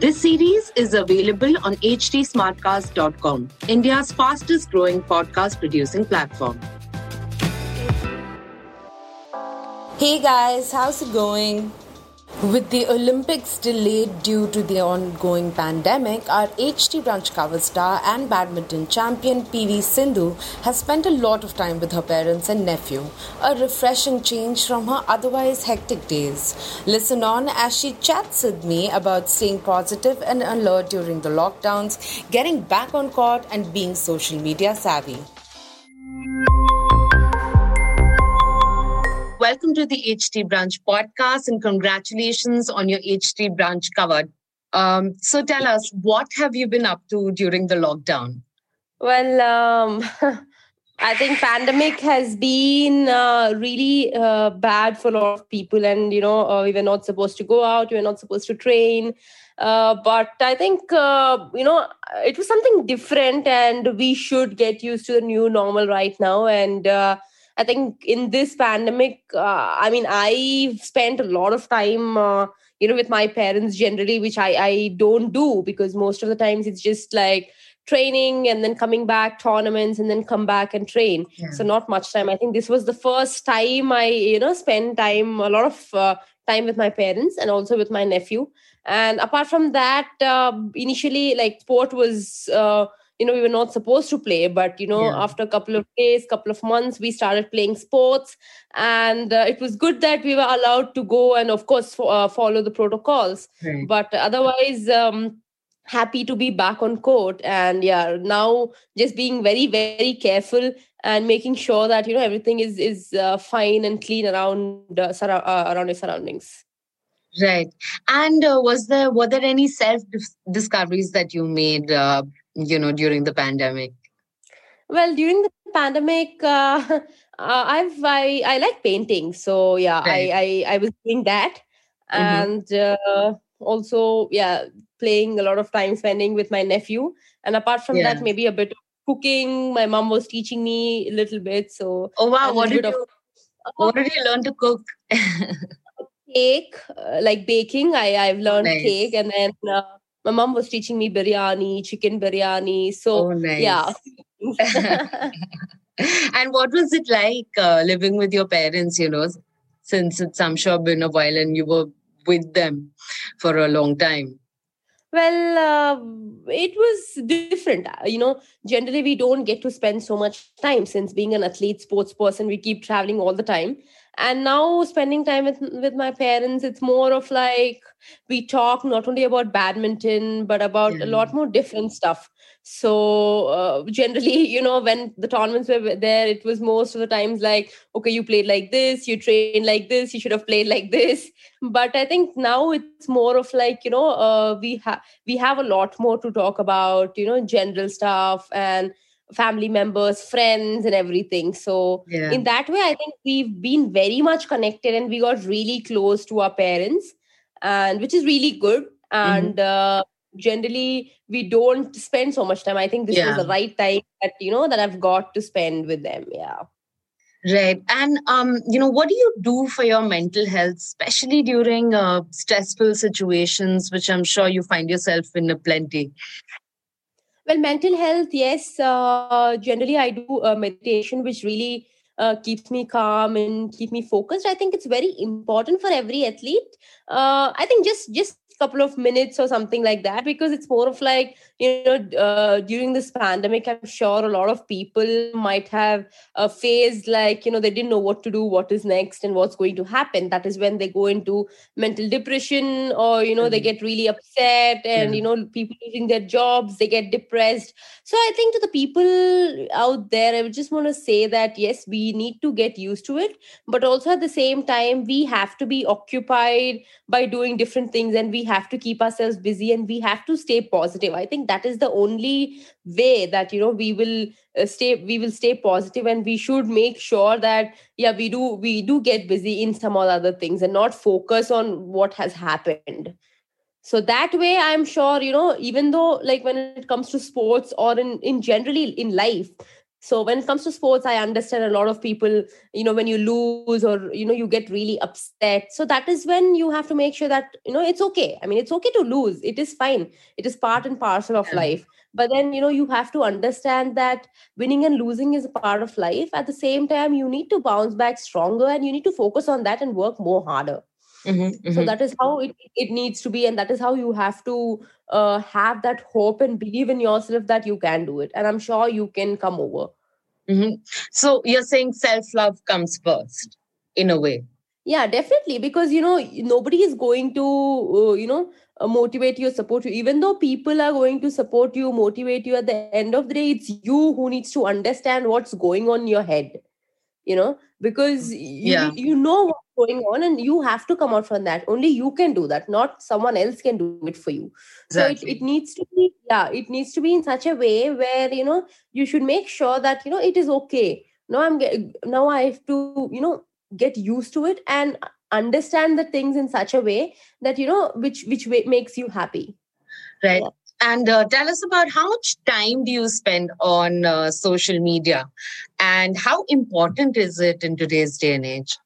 This series is available on htsmartcast.com, India's fastest growing podcast producing platform. Hey guys, how's it going? With the Olympics delayed due to the ongoing pandemic, our HT Brunch cover star and badminton champion PV Sindhu has spent a lot of time with her parents and nephew, a refreshing change from her otherwise hectic days. Listen on as she chats with me about staying positive and alert during the lockdowns, getting back on court, and being social media savvy. Welcome to the HT Brunch podcast and congratulations on your HT Brunch covered. Um, so tell us, what have you been up to during the lockdown? Well, um, I think pandemic has been uh, really uh, bad for a lot of people, and you know uh, we were not supposed to go out, we were not supposed to train. Uh, but I think uh, you know it was something different, and we should get used to the new normal right now. And uh, I think in this pandemic, I mean, I've spent a lot of time you know with my parents generally which i i don't do because most of the times it's just like training and then coming back tournaments and then come back and train. Yeah. so not much time. I think this was the first time i you know spent time a lot of uh, time with my parents and also with my nephew. And apart from that uh, initially like sport was uh, you know we were not supposed to play but you know Yeah. after a couple of days couple of months we started playing sports and uh, it was good that we were allowed to go and of course fo- uh, follow the protocols Right. but otherwise um happy to be back on court and yeah now just being very very careful and making sure that you know everything is is uh, fine and clean around uh, surrou- uh, around your surroundings Right. And uh, was there were there any self dis- discoveries that you made uh, you know during the pandemic? well during the pandemic uh, uh, i've i i like painting so yeah Right. I, I i was doing that Mhm. and uh, also yeah playing a lot of time spending with my nephew and apart from Yeah. that maybe a bit of cooking my mom was teaching me a little bit so Oh wow, what did of- you what did you learn to cook? cake uh, like baking i i've learned Nice. cake and then uh, my mom was teaching me biryani chicken biryani so oh nice. yeah and what was it like uh, living with your parents, you know, since it's I'm sure been a while and you were with them for a long time? Well, uh, it was different. Uh, You know, generally we don't get to spend so much time since being an athlete, sports person, we keep traveling all the time. And now spending time with with my parents, it's more of like we talk not only about badminton but about a lot more different stuff. So uh, generally, you know, when the tournaments were there, it was most of the times like, okay, you played like this, you trained like this, you should have played like this. But I think now it's more of like, you know, uh, we have we have a lot more to talk about you know general stuff and family members friends and everything so Yeah. in that way i think we've been very much connected and we got really close to our parents and which is really good and uh, generally we don't spend so much time i think this Yeah. was the right time that you know that i've got to spend with them yeah Right. And um, you know, what do you do for your mental health, especially during uh, stressful situations, which I'm sure you find yourself in a plenty? Well, mental health, yes. Uh, generally, I do uh, meditation, which really uh, keeps me calm and keep me focused. I think it's very important for every athlete. Uh, I think just just couple of minutes or something like that because it's more of like you know uh, during this pandemic i'm sure a lot of people might have a phase like you know they didn't know what to do what is next and what's going to happen that is when they go into mental depression or you know mm-hmm. they get really upset and yeah. you know people losing their jobs they get depressed so i think to the people out there i would just want to say that yes we need to get used to it but also at the same time we have to be occupied by doing different things and we have to keep ourselves busy and we have to stay positive. I think that is the only way that you know we will uh, stay we will stay positive and we should make sure that yeah we do we do get busy in some or other things and not focus on what has happened. So that way i'm sure you know even though like when it comes to sports or in in generally in life so when it comes to sports i understand a lot of people you know when you lose or you know you get really upset. So that is when you have to make sure that you know it's okay. I mean it's okay to lose. It is fine. It is part and parcel of life. But then you know you have to understand that winning and losing is a part of life. At the same time you need to bounce back stronger and you need to focus on that and work more harder. Mm-hmm, mm-hmm. so that is how it, it needs to be and that is how you have to uh, have that hope and believe in yourself that you can do it. And i'm sure you can come over mm-hmm. so you're saying self-love comes first in a way yeah definitely because you know nobody is going to uh, you know uh, motivate you support you even though people are going to support you motivate you at the end of the day it's you who needs to understand what's going on in your head you know because you, yeah. you know what's going on and you have to come out from that. Only you can do that. Not someone else can do it for you. Exactly. so it, it needs to be yeah it needs to be in such a way where you know you should make sure that you know it is okay. Now i'm now i have to you know get used to it and understand the things in such a way that you know which which way makes you happy. Right. Yeah. And uh, tell us about how much time do you spend on uh, social media? And how important is it in today's day and age?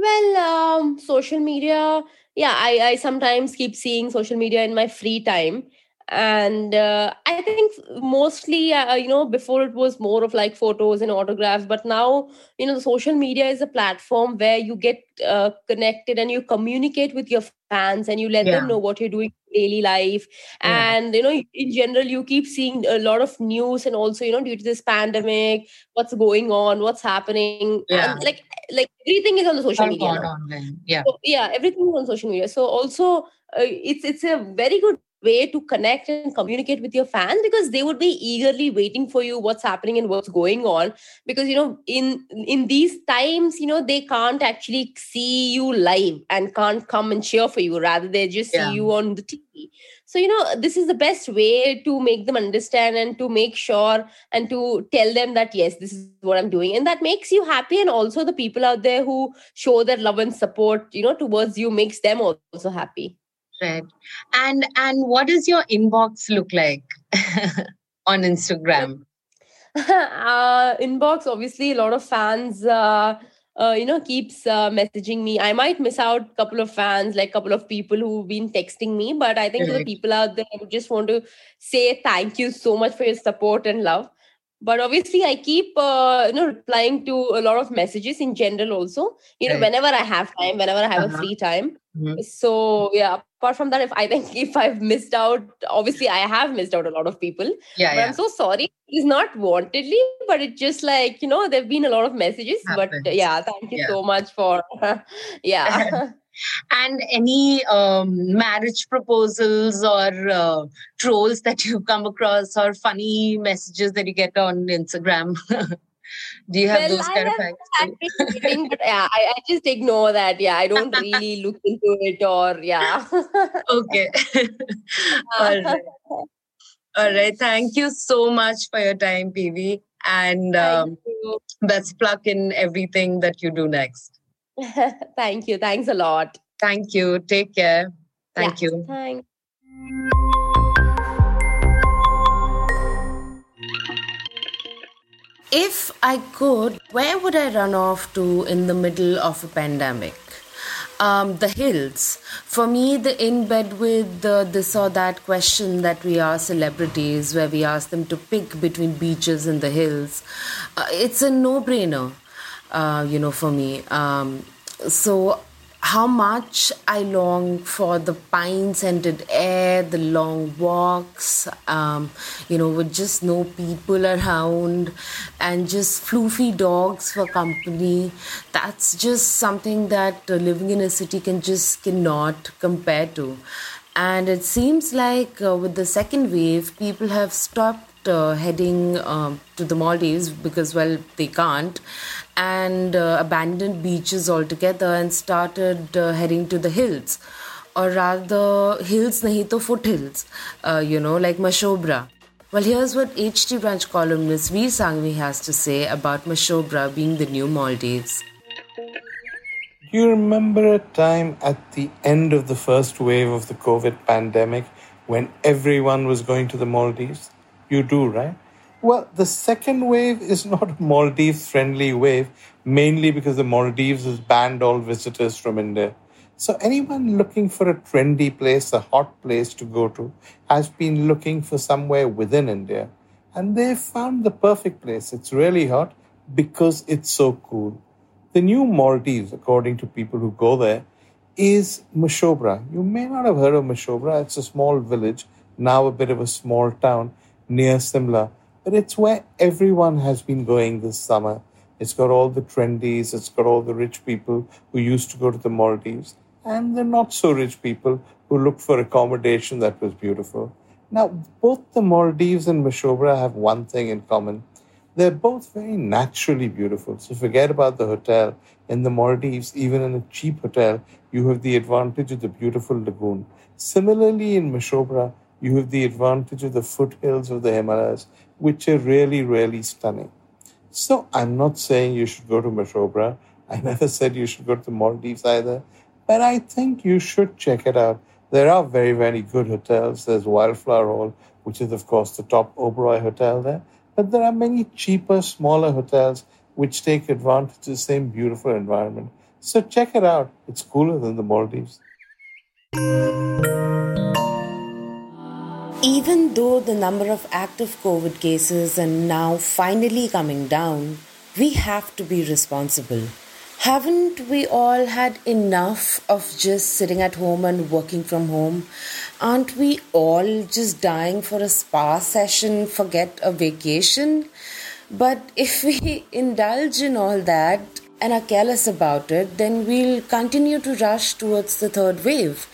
Well, um, social media, yeah, I, I sometimes keep seeing social media in my free time and uh, i think mostly uh, you know before it was more of like photos and autographs but now you know the social media is a platform where you get uh, connected and you communicate with your fans and you let yeah. them know what you're doing daily life yeah. and you know in general you keep seeing a lot of news and also you know due to this pandemic what's going on what's happening yeah. And, like like everything is on the social media online. yeah so, yeah everything is on social media so also uh, it's it's a very good way to connect and communicate with your fans because they would be eagerly waiting for you what's happening and what's going on. Because you know in in these times you know they can't actually see you live and can't come and cheer for you. Rather they just yeah. see you on the tv so you know this is the best way to make them understand and to make sure and to tell them that yes this is what i'm doing. And that makes you happy. And also the people out there who show their love and support you know towards you makes them also happy Right. And and what does your inbox look like on Instagram? uh, inbox, obviously, a lot of fans. Uh, uh, you know keeps uh, messaging me i might miss out a couple of fans like a couple of people who've been texting me but i think right. the people out there i just want to say thank you so much for your support and love but obviously i keep uh, you know replying to a lot of messages in general also you know right. whenever i have time whenever i have uh-huh. a free time mm-hmm. so yeah apart from that if i think if i've missed out obviously i have missed out a lot of people yeah, but yeah. i'm so sorry it's not wantedly but it's just like you know there've been a lot of messages Happens. but yeah thank you yeah. so much for yeah and any um, marriage proposals or uh, trolls that you've come across or funny messages that you get on instagram? Do you have well, those kind of things but yeah I, I, just ignore that. Yeah i don't really look into it or yeah. Okay. All right. All right. Thank you so much for your time pv and um, best luck in everything that you do next Thank you. Thanks a lot. Thank you. Take care. Thank yeah, you. Thanks. If I could, where would I run off to in the middle of a pandemic? Um, the hills. For me, the in bed with the this or that question that we ask celebrities, where we ask them to pick between beaches and the hills, uh, it's a no brainer uh, you know, for me. Um, so how much I long for the pine scented air, the long walks, um, you know, with just no people around and just floofy dogs for company. That's just something that uh, living in a city can just cannot compare to. And it seems like uh, with the second wave, people have stopped uh, heading um, to the Maldives because, well, they can't, and uh, abandoned beaches altogether and started uh, heading to the hills, or rather, hills nahi to foothills, uh, you know, like Mashobra. Well, here's what HT Brunch columnist Vir Sanghvi has to say about Mashobra being the new Maldives. You remember a time at the end of the first wave of the COVID pandemic when everyone was going to the Maldives? You do, right? Well, the second wave is not a Maldives friendly wave, mainly because the Maldives has banned all visitors from India. So, anyone looking for a trendy place, a hot place to go to, has been looking for somewhere within India. And they found the perfect place. It's really hot because it's so cool. The new Maldives, according to people who go there, is Mashobra. You may not have heard of Mashobra. It's a small village, now a bit of a small town near Simla, but it's where everyone has been going this summer. It's got all the trendies, it's got all the rich people who used to go to the Maldives, and the not so rich people who look for accommodation that was beautiful. Now, both the Maldives and Mashobra have one thing in common they're both very naturally beautiful. So forget about the hotel. In the Maldives, even in a cheap hotel, you have the advantage of the beautiful lagoon. Similarly, in Mashobra, you have the advantage of the foothills of the Himalayas, which are really, really stunning. So I'm not saying you should go to Mashobra. I never said you should go to the Maldives either. But I think you should check it out. There are very, very good hotels. There's Wildflower Hall, which is, of course, the top Oberoi hotel there. But there are many cheaper, smaller hotels which take advantage of the same beautiful environment. So check it out. It's cooler than the Maldives. Even though the number of active COVID cases are now finally coming down, we have to be responsible. Haven't we all had enough of just sitting at home and working from home? Aren't we all just dying for a spa session, forget a vacation? But if we indulge in all that and are careless about it, then we'll continue to rush towards the third wave.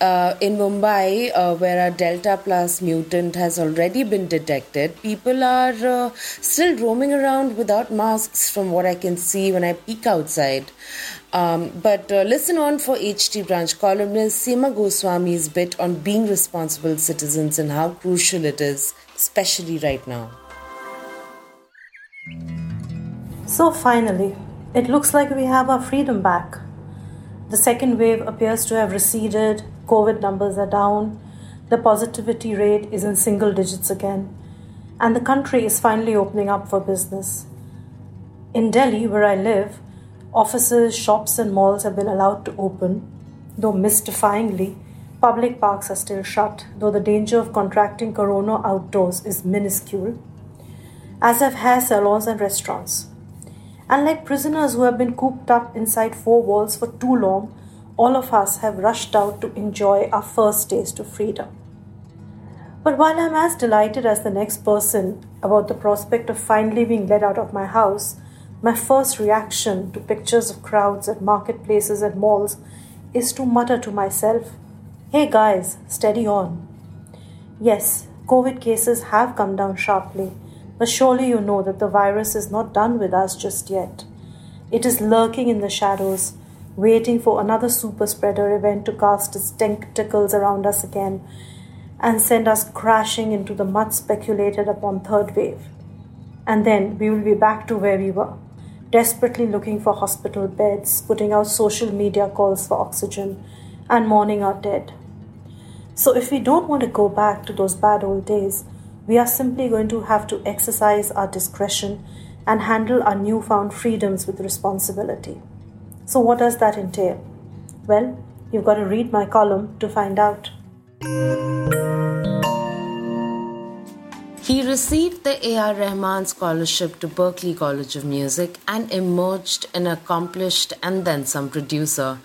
Uh, in Mumbai, uh, where a Delta Plus mutant has already been detected, people are uh, still roaming around without masks, from what I can see when I peek outside. Um, but uh, listen on for HT Brunch columnist Seema Goswami's bit on being responsible citizens and how crucial it is, especially right now. So, finally, it looks like we have our freedom back. The second wave appears to have receded, COVID numbers are down, the positivity rate is in single digits again, and the country is finally opening up for business. In Delhi, where I live, offices, shops, and malls have been allowed to open, though mystifyingly, public parks are still shut, though the danger of contracting corona outdoors is minuscule, as have hair salons and restaurants. Unlike prisoners who have been cooped up inside four walls for too long, all of us have rushed out to enjoy our first taste of freedom. But while I'm as delighted as the next person about the prospect of finally being let out of my house, my first reaction to pictures of crowds at marketplaces and malls is to mutter to myself, Hey guys, steady on. Yes, COVID cases have come down sharply, but surely you know that the virus is not done with us just yet. It is lurking in the shadows, waiting for another super spreader event to cast its tentacles around us again and send us crashing into the much speculated upon third wave. And then we will be back to where we were, desperately looking for hospital beds, putting out social media calls for oxygen, and mourning our dead. So, if we don't want to go back to those bad old days, we are simply going to have to exercise our discretion and handle our newfound freedoms with responsibility. So, what does that entail? Well, you've got to read my column to find out. He received the A.R. Rahman Scholarship to Berklee College of Music and emerged an accomplished and then some producer.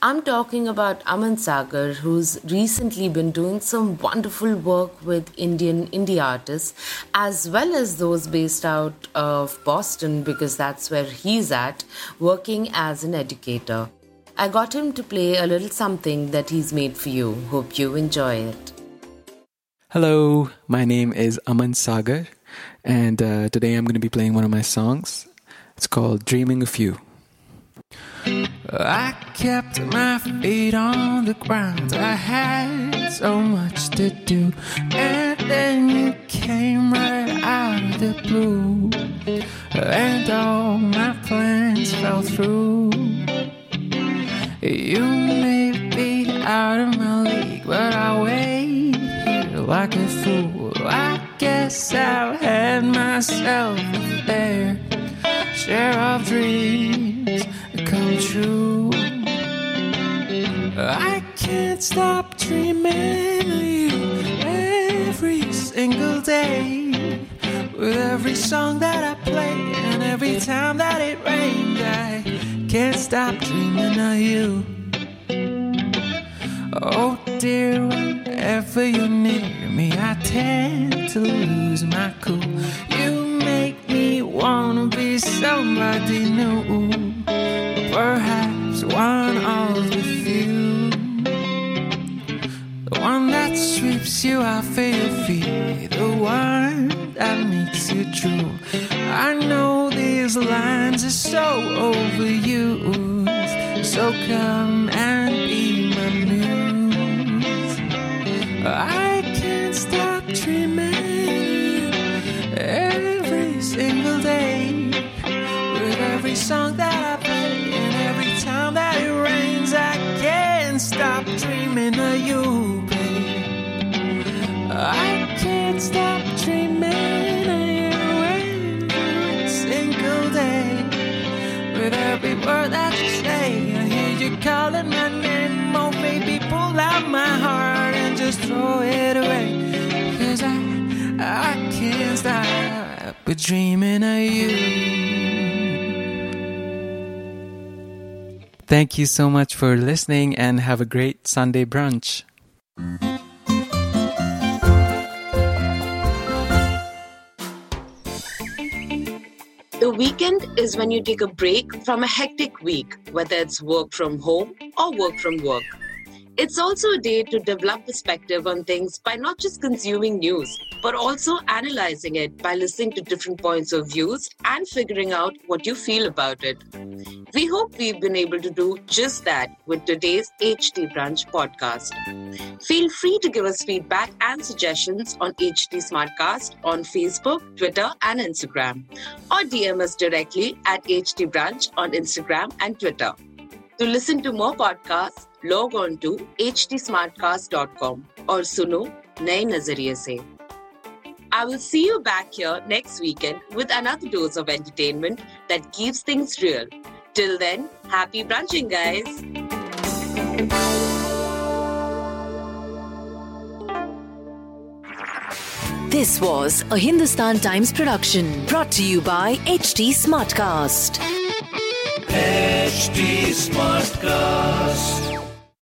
I'm talking about Aman Sagar, who's recently been doing some wonderful work with Indian indie artists, as well as those based out of Boston, because that's where he's at, working as an educator. I got him to play a little something that he's made for you. Hope you enjoy it. Hello, my name is Aman Sagar, and uh, today I'm going to be playing one of my songs. It's called Dreaming of You. I kept my feet on the ground. I had so much to do, and then you came right out of the blue, and all my plans fell through. You may be out of my league, but I wait like a fool. I guess I'll have myself a fair share of dreams come true. I can't stop dreaming of you every single day. With every song that I play and every time that it rains, I can't stop dreaming of you. Oh dear, whenever you're near me, I tend to lose my cool. You make me wanna be somebody new, perhaps one of the few. The one that sweeps you off of your feet, the one that makes you true. I know these lines are so overused, so come and be can't stop dreaming of you, baby. I can't stop dreaming of you every single day. With every word that you say, I hear you calling my name. Oh, baby, pull out my heart and just throw it away. Cause I, I can't stop dreaming of you. Thank you so much for listening and have a great Sunday brunch. The weekend is when you take a break from a hectic week, whether it's work from home or work from work. It's also a day to develop perspective on things by not just consuming news, but also analyzing it by listening to different points of views and figuring out what you feel about it. We hope we've been able to do just that with today's HT Brunch podcast. Feel free to give us feedback and suggestions on HT Smartcast on Facebook, Twitter, and Instagram, or DM us directly at HT Brunch on Instagram and Twitter. To listen to more podcasts, log on to htsmartcast.com or suno नए नजरिए से I will see you back here next weekend with another dose of entertainment that keeps things real. Till then, happy brunching, guys. This was a Hindustan Times production brought to you by HT Smartcast. HT Smartcast.